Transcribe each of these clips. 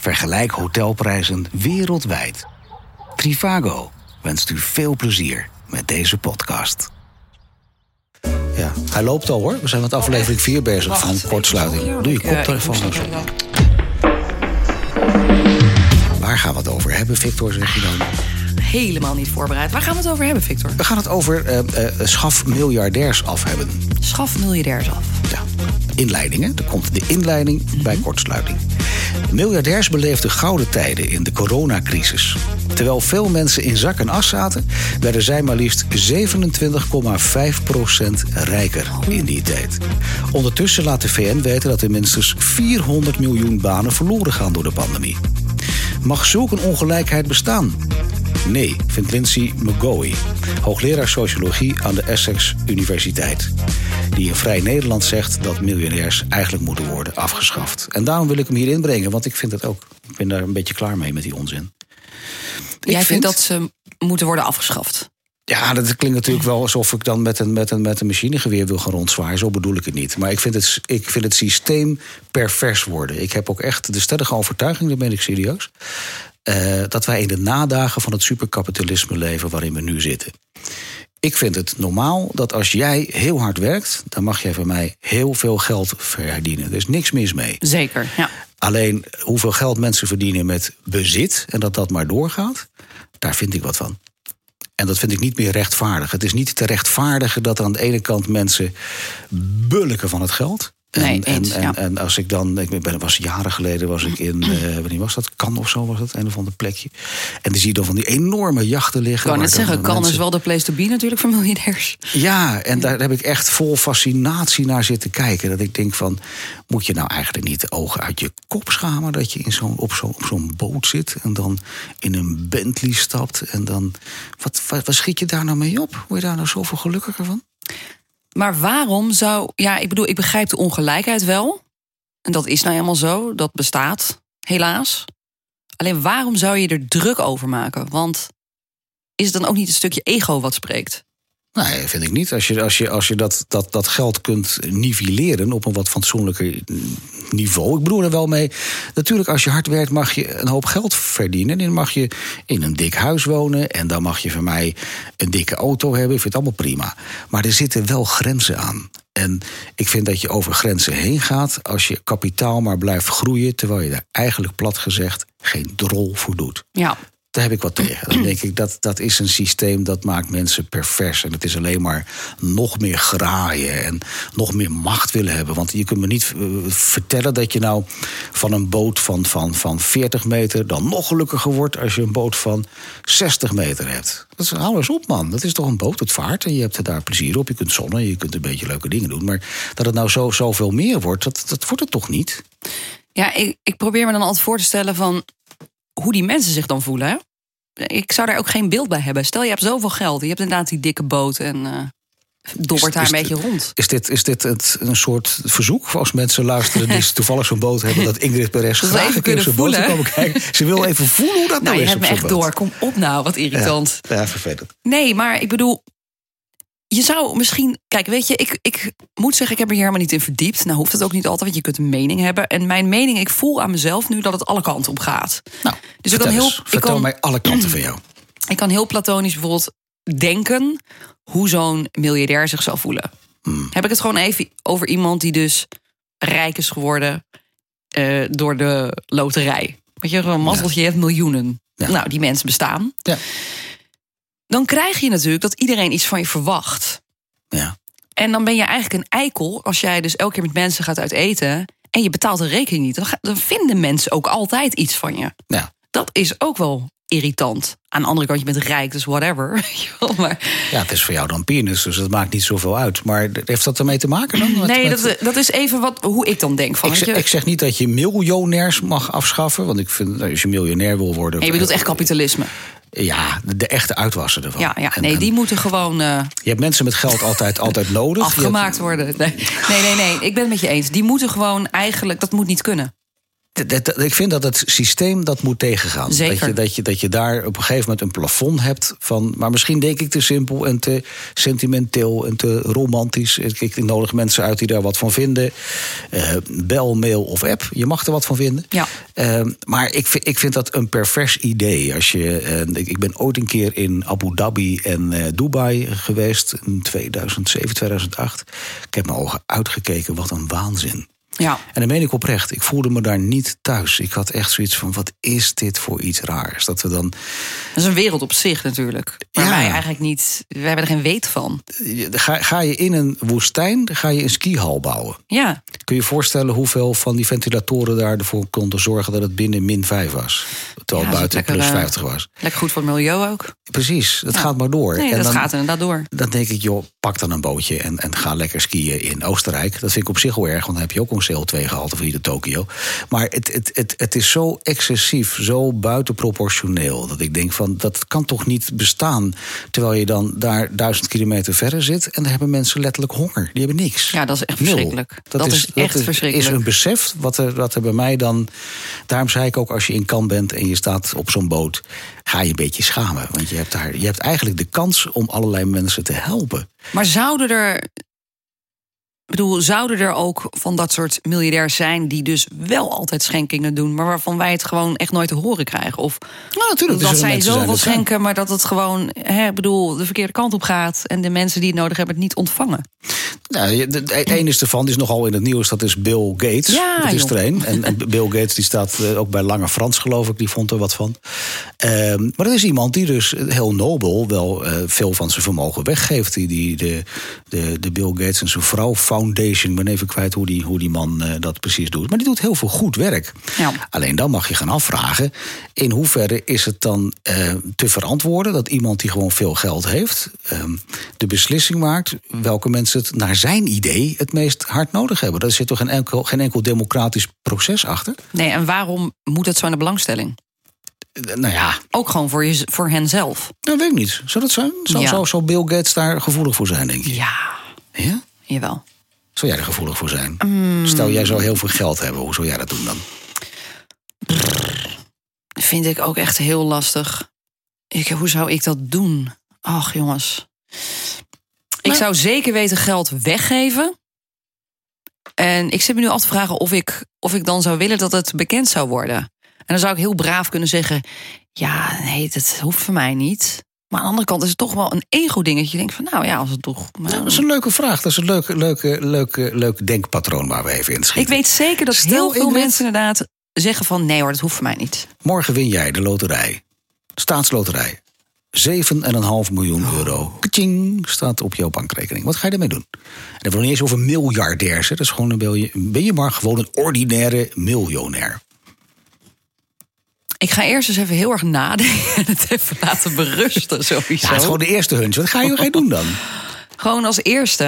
Vergelijk hotelprijzen wereldwijd. Trivago wenst u veel plezier met deze podcast. Ja, hij loopt al hoor. We zijn met aflevering 4 bezig van kortsluiting. Doe je koptelefoon eens op. Waar gaan we het over hebben, Victor, zeg je dan? Helemaal niet voorbereid. Waar gaan we het over hebben, Victor? We gaan het over eh eh, schaf miljardairs af hebben. Schaf miljardairs af. Ja, inleiding, hè? Er komt de inleiding bij kortsluiting. Miljardairs beleefden gouden tijden in de coronacrisis. Terwijl veel mensen in zak en as zaten, werden zij maar liefst 27,5% rijker in die tijd. Ondertussen laat de VN weten dat er minstens 400 miljoen banen verloren gaan door de pandemie. Mag zulk een ongelijkheid bestaan? Nee, vindt Lindsay McGoey, hoogleraar sociologie aan de Essex Universiteit. Die in Vrij Nederland zegt dat miljonairs eigenlijk moeten worden afgeschaft. En daarom wil ik hem hier inbrengen, want ik vind het ook. Ik ben daar een beetje klaar mee met die onzin. Ik Jij vindt dat ze moeten worden afgeschaft? Ja, dat klinkt natuurlijk wel alsof ik dan met een, met een, met een machinegeweer wil gaan rondzwaaien. Zo bedoel ik het niet. Maar ik vind het, ik vind het systeem pervers worden. Ik heb ook echt de stellige overtuiging, daar ben ik serieus. eh, dat wij in de nadagen van het superkapitalisme leven waarin we nu zitten. Ik vind het normaal dat als jij heel hard werkt, dan mag jij van mij heel veel geld verdienen. Er is niks mis mee. Zeker, ja. Alleen hoeveel geld mensen verdienen met bezit en dat dat maar doorgaat, daar vind ik wat van. En dat vind ik niet meer rechtvaardig. Het is niet te rechtvaardigen dat aan de ene kant mensen bulken van het geld. En, Nee, en, eens, en, ja. en als ik dan, ik ben, was jaren geleden was ik in, eh, wanneer was dat? Kan of zo was dat, een of ander plekje. En dan zie je dan van die enorme jachten liggen. Ik net waar dan zeggen, kan mensen- is wel de place to be natuurlijk voor miljardairs. ja, en daar heb ik echt vol fascinatie naar zitten kijken. Dat ik denk van, moet je nou eigenlijk niet de ogen uit je kop schamen... dat je in zo'n, op, zo'n, op zo'n boot zit en dan in een Bentley stapt... en dan, wat, wat, wat schiet je daar nou mee op? Word je daar nou zoveel gelukkiger van? Maar waarom zou... Ja, ik bedoel, ik begrijp de ongelijkheid wel. En dat is nou helemaal zo. Dat bestaat, helaas. Alleen waarom zou je er druk over maken? Want is het dan ook niet een stukje ego wat spreekt? Nee, vind ik niet. Als je, als je, als je dat, dat, dat geld kunt nivelleren op een wat fatsoenlijker niveau. Ik bedoel er wel mee. Natuurlijk, als je hard werkt, mag je een hoop geld verdienen. En dan mag je in een dik huis wonen. En dan mag je van mij een dikke auto hebben. Ik vind het allemaal prima. Maar er zitten wel grenzen aan. En ik vind dat je over grenzen heen gaat als je kapitaal maar blijft groeien. Terwijl je daar eigenlijk plat gezegd geen drol voor doet. Ja, Daar heb ik wat tegen. Dan denk ik dat dat is een systeem dat maakt mensen pervers. En het is alleen maar nog meer graaien en nog meer macht willen hebben. Want je kunt me niet eh, vertellen dat je nou van een boot van, van, van 40 meter dan nog gelukkiger wordt als je een boot van 60 meter hebt. Dat is, hou eens op, man. Dat is toch een boot, het vaart en je hebt er daar plezier op. Je kunt zonnen, je kunt een beetje leuke dingen doen. Maar dat het nou zo, zoveel meer wordt, dat, dat wordt het toch niet? ja ik, ik probeer me dan altijd voor te stellen van hoe die mensen zich dan voelen. Hè? Ik zou daar ook geen beeld bij hebben. Stel, je hebt zoveel geld. Je hebt inderdaad die dikke boot en eh dobbert daar een beetje rond. Is dit, is dit het, een soort verzoek als mensen luisteren die toevallig zo'n boot hebben, dat Ingrid Perez Dat graag een keer op zijn kunnen boot komen kijken? Ze wil even voelen hoe dat nou, Nou, je is hebt op me zo'n echt boot. door. Kom op nou, wat irritant. Ja, ja, vervelend. Nee, maar ik bedoel, je zou misschien. Kijk, weet je, ik, ik moet zeggen, ik heb er hier helemaal niet in verdiept. Nou hoeft het ook niet altijd, want je kunt een mening hebben. En mijn mening, ik voel aan mezelf nu dat het alle kanten op gaat. Nou, Dus ik kan heel- eens. ik kan- mij alle kanten van jou. Ik kan heel platonisch bijvoorbeeld denken hoe zo'n miljardair zich zou voelen. Hmm. Heb ik het gewoon even over iemand die dus rijk is geworden eh, door de loterij. Weet je, een mazzeltje, je hebt miljoenen. Ja. Nou, die mensen bestaan. Ja. Dan krijg je natuurlijk dat iedereen iets van je verwacht. Ja. En dan ben je eigenlijk een eikel als jij dus elke keer met mensen gaat uit eten en je betaalt de rekening niet. Dan, ga- dan vinden mensen ook altijd iets van je. Ja. Dat is ook wel irritant. Aan de andere kant, je bent rijk, dus whatever. maar ja, het is voor jou dan penis, dus dat maakt niet zoveel uit. Maar heeft dat ermee te maken dan? Met- nee, met- dat, dat is even wat, hoe ik dan denk. Van, ik, zeg, je, ik zeg niet dat je miljonairs mag afschaffen. Want ik vind, als je miljonair wil worden... Nee, je bedoelt echt kapitalisme. Ja, de, echte uitwassen ervan. Ja, ja nee, en die moeten gewoon eh, Je hebt mensen met geld altijd, altijd nodig. Afgemaakt hebt- worden. Nee. nee, nee, nee, ik ben het met je eens. Die moeten gewoon eigenlijk, dat moet niet kunnen. Ik vind dat het systeem dat moet tegengaan. Zeker. Dat je, dat, je, dat je daar op een gegeven moment een plafond hebt van. Maar misschien denk ik te simpel en te sentimenteel en te romantisch. Ik, nodig mensen uit die daar wat van vinden. Uh, bel, mail of app. Je mag er wat van vinden. Ja. Uh, maar ik vind, ik vind dat een pervers idee. Als je, uh, ik ben ooit een keer in Abu Dhabi en Dubai geweest in 2007, 2008. Ik heb mijn ogen uitgekeken. Wat een waanzin. Ja. En dan meen ik oprecht, ik voelde me daar niet thuis. Ik had echt zoiets van, wat is dit voor iets raars? Dat we dan... Dat is een wereld op zich natuurlijk. Waar ja. wij eigenlijk niet... We hebben er geen weet van. Ga, ga je in een woestijn, ga je een skihal bouwen. Ja. Kun je je voorstellen hoeveel van die ventilatoren daar ervoor konden zorgen... dat het binnen min 5 was? Terwijl het buiten lekker, plus 50 was. Lekker goed voor het milieu ook. Precies, dat gaat maar door. Nee, en dat dan, gaat inderdaad door. Dan denk ik, joh, pak dan een bootje en, en ga lekker skiën in Oostenrijk. Dat vind ik op zich wel erg, want dan heb je ook een CO2-gehalte van hier de Tokio. Maar het, het, het, het is zo excessief, zo buitenproportioneel... dat ik denk van, dat kan toch niet bestaan... terwijl je dan daar duizend kilometer verder zit... en dan hebben mensen letterlijk honger. Die hebben niks. Ja, dat is echt verschrikkelijk. Dat, dat, is, echt dat verschrikkelijk. is een besef wat er, wat er bij mij dan... Daarom zei ik ook, als je in Kan bent en je staat op zo'n boot... ga je een beetje schamen, want je hebt, daar, je hebt eigenlijk de kans om allerlei mensen te helpen. Maar zouden er ik bedoel, zouden er ook van dat soort miljardairs zijn die dus wel altijd schenkingen doen, maar waarvan wij het gewoon echt nooit te horen krijgen? Of nou, natuurlijk, dat zij zoveel schenken, maar dat het gewoon, hè, bedoel, de verkeerde kant op gaat en de mensen die het nodig hebben het niet ontvangen. Nou, een is ervan, die is nogal in het nieuws, dat is Bill Gates. Ja, dat is er een. En, en, Bill Gates die staat eh, ook bij Lange Frans, geloof ik, die vond er wat van. Um, maar dat is iemand die dus heel nobel wel uh, veel van zijn vermogen weggeeft. Die, die de, de, de Bill Gates en zijn vrouw Foundation, ik ben even kwijt hoe die, hoe die man uh, dat precies doet. Maar die doet heel veel goed werk. Ja. Alleen dan mag je gaan afvragen, in hoeverre is het dan te verantwoorden dat iemand die gewoon veel geld heeft, um, de beslissing maakt welke mensen het naar zijn idee het meest hard nodig hebben. Daar zit toch geen enkel, geen enkel democratisch proces achter? Nee, en waarom moet het zo in de belangstelling? Nou ja. Ook gewoon voor, je, voor hen zelf. Dat weet ik niet. Zou dat zijn? Zou, Ja. zou, zou Bill Gates daar gevoelig voor zijn, denk je? Ja, Ja? jawel. Zou jij er gevoelig voor zijn? Mm. Stel, jij zou heel veel geld hebben. Hoe zou jij dat doen dan? Vind ik ook echt heel lastig. Ik, hoe zou ik dat doen? Ach, jongens. Ik zou zeker weten geld weggeven. En ik zit me nu af te vragen of ik, of ik dan zou willen dat het bekend zou worden. En dan zou ik heel braaf kunnen zeggen: Ja, nee, dat hoeft voor mij niet. Maar aan de andere kant is het toch wel een ego-dingetje. Je denkt van, nou ja, als het toch. Nou, dat is een leuke vraag. Dat is een leuke, leuke, leuke, leuk denkpatroon waar we even in Ik schieten. weet zeker dat heel veel ik mensen inderdaad zeggen van... nee hoor, dat hoeft voor mij niet. Morgen win jij de loterij. Staatsloterij. 7,5 miljoen Oh. euro. Kaching, staat op jouw bankrekening. Wat ga je daarmee doen? En dan nog niet eens over miljardairs. Hè. Dat is gewoon een, ben je maar gewoon een ordinaire miljonair. Ik ga eerst eens even heel erg nadenken en het even laten berusten sowieso. Ja, het is gewoon de eerste hunch. Wat ga je, ga je doen dan? Gewoon als eerste.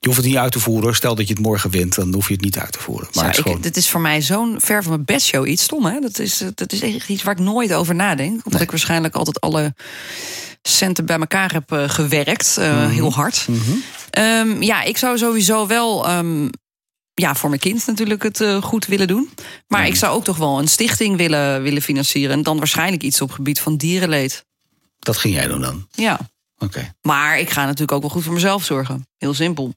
Je hoeft het niet uit te voeren. Stel dat je het morgen wint, dan hoef je het niet uit te voeren. Maar Zo, het is ik, gewoon... dit is voor mij zo'n ver van mijn bedshow iets stom, hè? Dat is, dat is echt iets waar ik nooit over nadenk. Omdat Nee. ik waarschijnlijk altijd alle centen bij elkaar heb eh, gewerkt. eh, Mhm. Heel hard. Ehm, ja, ik zou sowieso wel... ehm, ja, voor mijn kind natuurlijk het eh, goed willen doen. Maar Mhm. ik zou ook toch wel een stichting willen, willen financieren. En dan waarschijnlijk iets op het gebied van dierenleed. Dat ging jij doen dan? Ja. Oké. Maar ik ga natuurlijk ook wel goed voor mezelf zorgen. Heel simpel.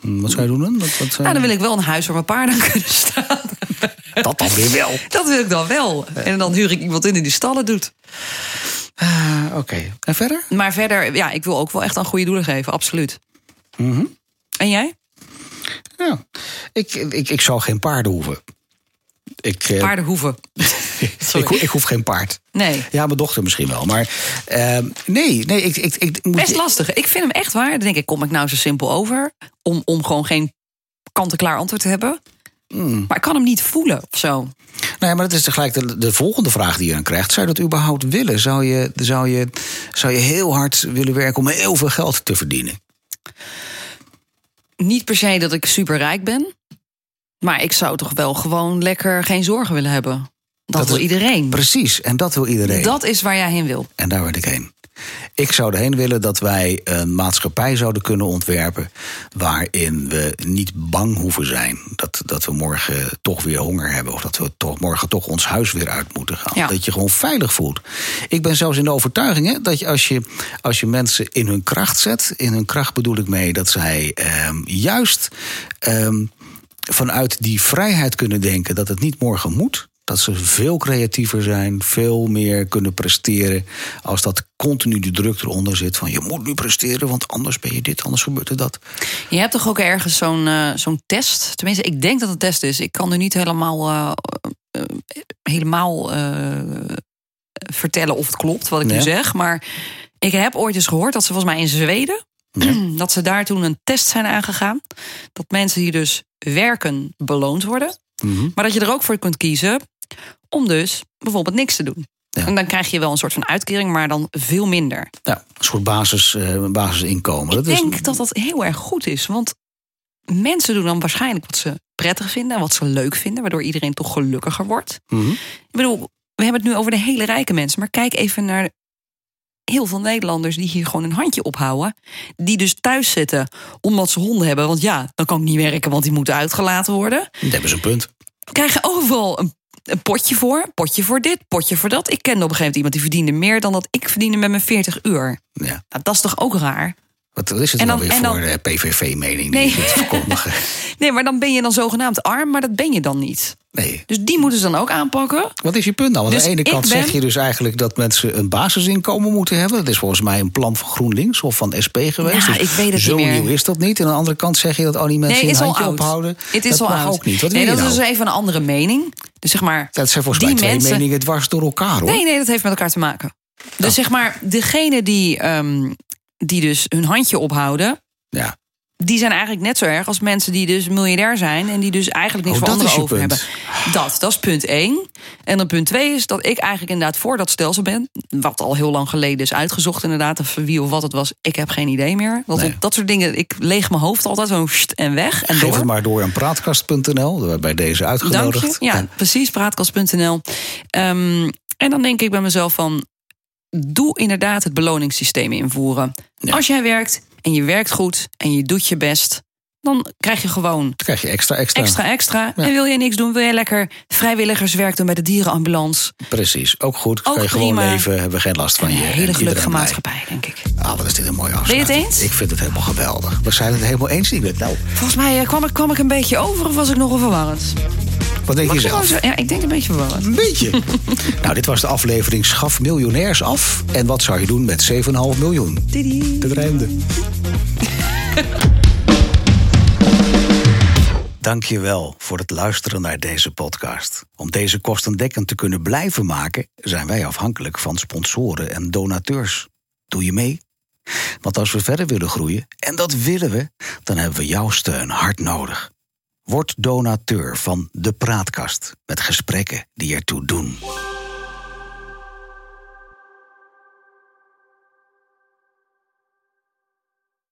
Hm, Wat zou je doen dan? Wat, wat, Nou, dan wil ik wel een huis waar mijn paarden kunnen staan. Dat dan weer wel. Dat wil ik dan wel. En dan huur ik iemand in die die stallen doet. Ah, Oké. En verder? Maar verder, ja, ik wil ook wel echt aan goede doelen geven, absoluut. Mhm. En jij? Ja. Ik, ik, ik zou geen paarden hoeven. Ik, eh, Paarden hoeven. ik, ik hoef geen paard. Nee. Ja, mijn dochter misschien wel. Maar ehm, nee, nee ik, ik, ik moet Best lastig. Ik vind hem echt waar. Dan denk ik, kom ik nou zo simpel over? Om, om gewoon geen kant-en-klaar antwoord te hebben. Hmm. Maar ik kan hem niet voelen of zo. Nee, maar dat is tegelijk de, de volgende vraag die je dan krijgt. Zou je dat überhaupt willen? Zou je, zou, je, zou je heel hard willen werken om heel veel geld te verdienen? Niet per se dat ik super rijk ben. Maar ik zou toch wel gewoon lekker geen zorgen willen hebben. Dat, Dat wil is- iedereen. Precies, en dat wil iedereen. Dat is waar jij heen wil. En daar werd ik heen. Ik zou erheen willen dat wij een maatschappij zouden kunnen ontwerpen. waarin we niet bang hoeven zijn. Dat, dat we morgen toch weer honger hebben. of dat we toch, morgen toch ons huis weer uit moeten gaan. Ja. Dat je gewoon veilig voelt. Ik ben zelfs in de overtuiging hè, dat je als, je als je mensen in hun kracht zet. in hun kracht bedoel ik mee dat zij ehm, juist. ehm, vanuit die vrijheid kunnen denken dat het niet morgen moet. Dat ze veel creatiever zijn, veel meer kunnen presteren. Als dat continu de druk eronder zit van je moet nu presteren, want anders ben je dit, anders gebeurt er dat. Je hebt toch ook ergens zo'n eh, zo'n test? Tenminste, ik denk dat het test is. Ik kan nu niet helemaal, eh, eh, helemaal vertellen of het klopt wat ik nu zeg. Maar ik heb ooit eens gehoord dat ze volgens mij in Zweden... dat ze daar toen een test zijn aangegaan. Dat mensen die dus werken beloond worden. Mhm. Maar dat je er ook voor kunt kiezen om dus bijvoorbeeld niks te doen. Ja. En dan krijg je wel een soort van uitkering, maar dan veel minder. Ja, een soort basis, eh, basisinkomen. Ik Dat is- denk dat dat heel erg goed is. Want mensen doen dan waarschijnlijk wat ze prettig vinden en wat ze leuk vinden, waardoor iedereen toch gelukkiger wordt. Mhm. Ik bedoel, we hebben het nu over de hele rijke mensen, maar kijk even naar heel veel Nederlanders die hier gewoon een handje ophouden. Die dus thuis zitten omdat ze honden hebben. Want ja, dan kan ik niet werken, want die moeten uitgelaten worden. Dat hebben ze een punt. Krijgen overal een, een potje voor. Potje voor dit, potje voor dat. Ik kende op een gegeven moment iemand die verdiende meer dan dat ik verdiende met mijn 40 uur. Ja. Nou, dat is toch ook raar? Wat is het En nou dan- weer voor eh, PVV-mening? Nee. die je verkondigen? Nee, maar dan ben je dan zogenaamd arm, maar dat ben je dan niet. Nee. Dus die moeten ze dan ook aanpakken. Wat is je punt nou? Want Dus aan de ene kant ben- zeg je dus eigenlijk dat mensen een basisinkomen moeten hebben. Dat is volgens mij een plan van GroenLinks of van SP geweest. Ja, Dus ik weet het zo niet meer. nieuw is dat niet. En aan de andere kant zeg je dat al die mensen Nee, een is al handje oud. ophouden. Het is dat al mag oud. ook niet. Wat nee, dat nou? is even een andere mening. Dus zeg maar. Dat zijn volgens mij die twee mensen- meningen dwars door elkaar hoor. Nee, nee, dat heeft met elkaar te maken. Dus Oh. zeg maar, degene die, ehm, die dus hun handje ophouden. Ja. Die zijn eigenlijk net zo erg als mensen die dus miljardair zijn. En die dus eigenlijk niks Oh, voor anderen over punt. hebben. Dat, dat is punt één. En dan punt twee is dat ik eigenlijk inderdaad voor dat stelsel ben. Wat al heel lang geleden is uitgezocht inderdaad. Of wie of wat het was, ik heb geen idee meer. Want Nee. dat soort dingen, ik leeg mijn hoofd altijd zo en weg. En Geef door. het maar door aan praatkast.nl. Bij deze Dank uitgenodigd. je. Ja, En- precies, praatkast.nl. Ehm, en dan denk ik bij mezelf van... doe inderdaad het beloningssysteem invoeren. Ja. Als jij werkt en je werkt goed en je doet je best... dan krijg je gewoon Dan krijg je extra, extra. extra, extra. En wil je niks doen, wil je lekker vrijwilligerswerk doen... bij de dierenambulance. Precies, ook goed. Ook kan je gewoon leven, hebben we geen last van Een je. En hele gelukkige maatschappij, denk ik. Ah, wat is dit een mooie je het eens? Ik vind het helemaal geweldig. We zijn het helemaal eens, Ingrid. Nou, Volgens mij eh, kwam ik, kwam ik een beetje over of was ik nogal verwarrend? Wat denk je zelf? Ja, ik denk een beetje verwarrend. Een beetje. nou, dit was de aflevering Schaf Miljonairs af. En wat zou je doen met 7,5 miljoen? Didi. De rijmde. Dank je wel voor het luisteren naar deze podcast. Om deze kostendekkend te kunnen blijven maken, zijn wij afhankelijk van sponsoren en donateurs. Doe je mee? Want als we verder willen groeien, en dat willen we, dan hebben we jouw steun hard nodig. Word donateur van De Praatkast met gesprekken die ertoe doen.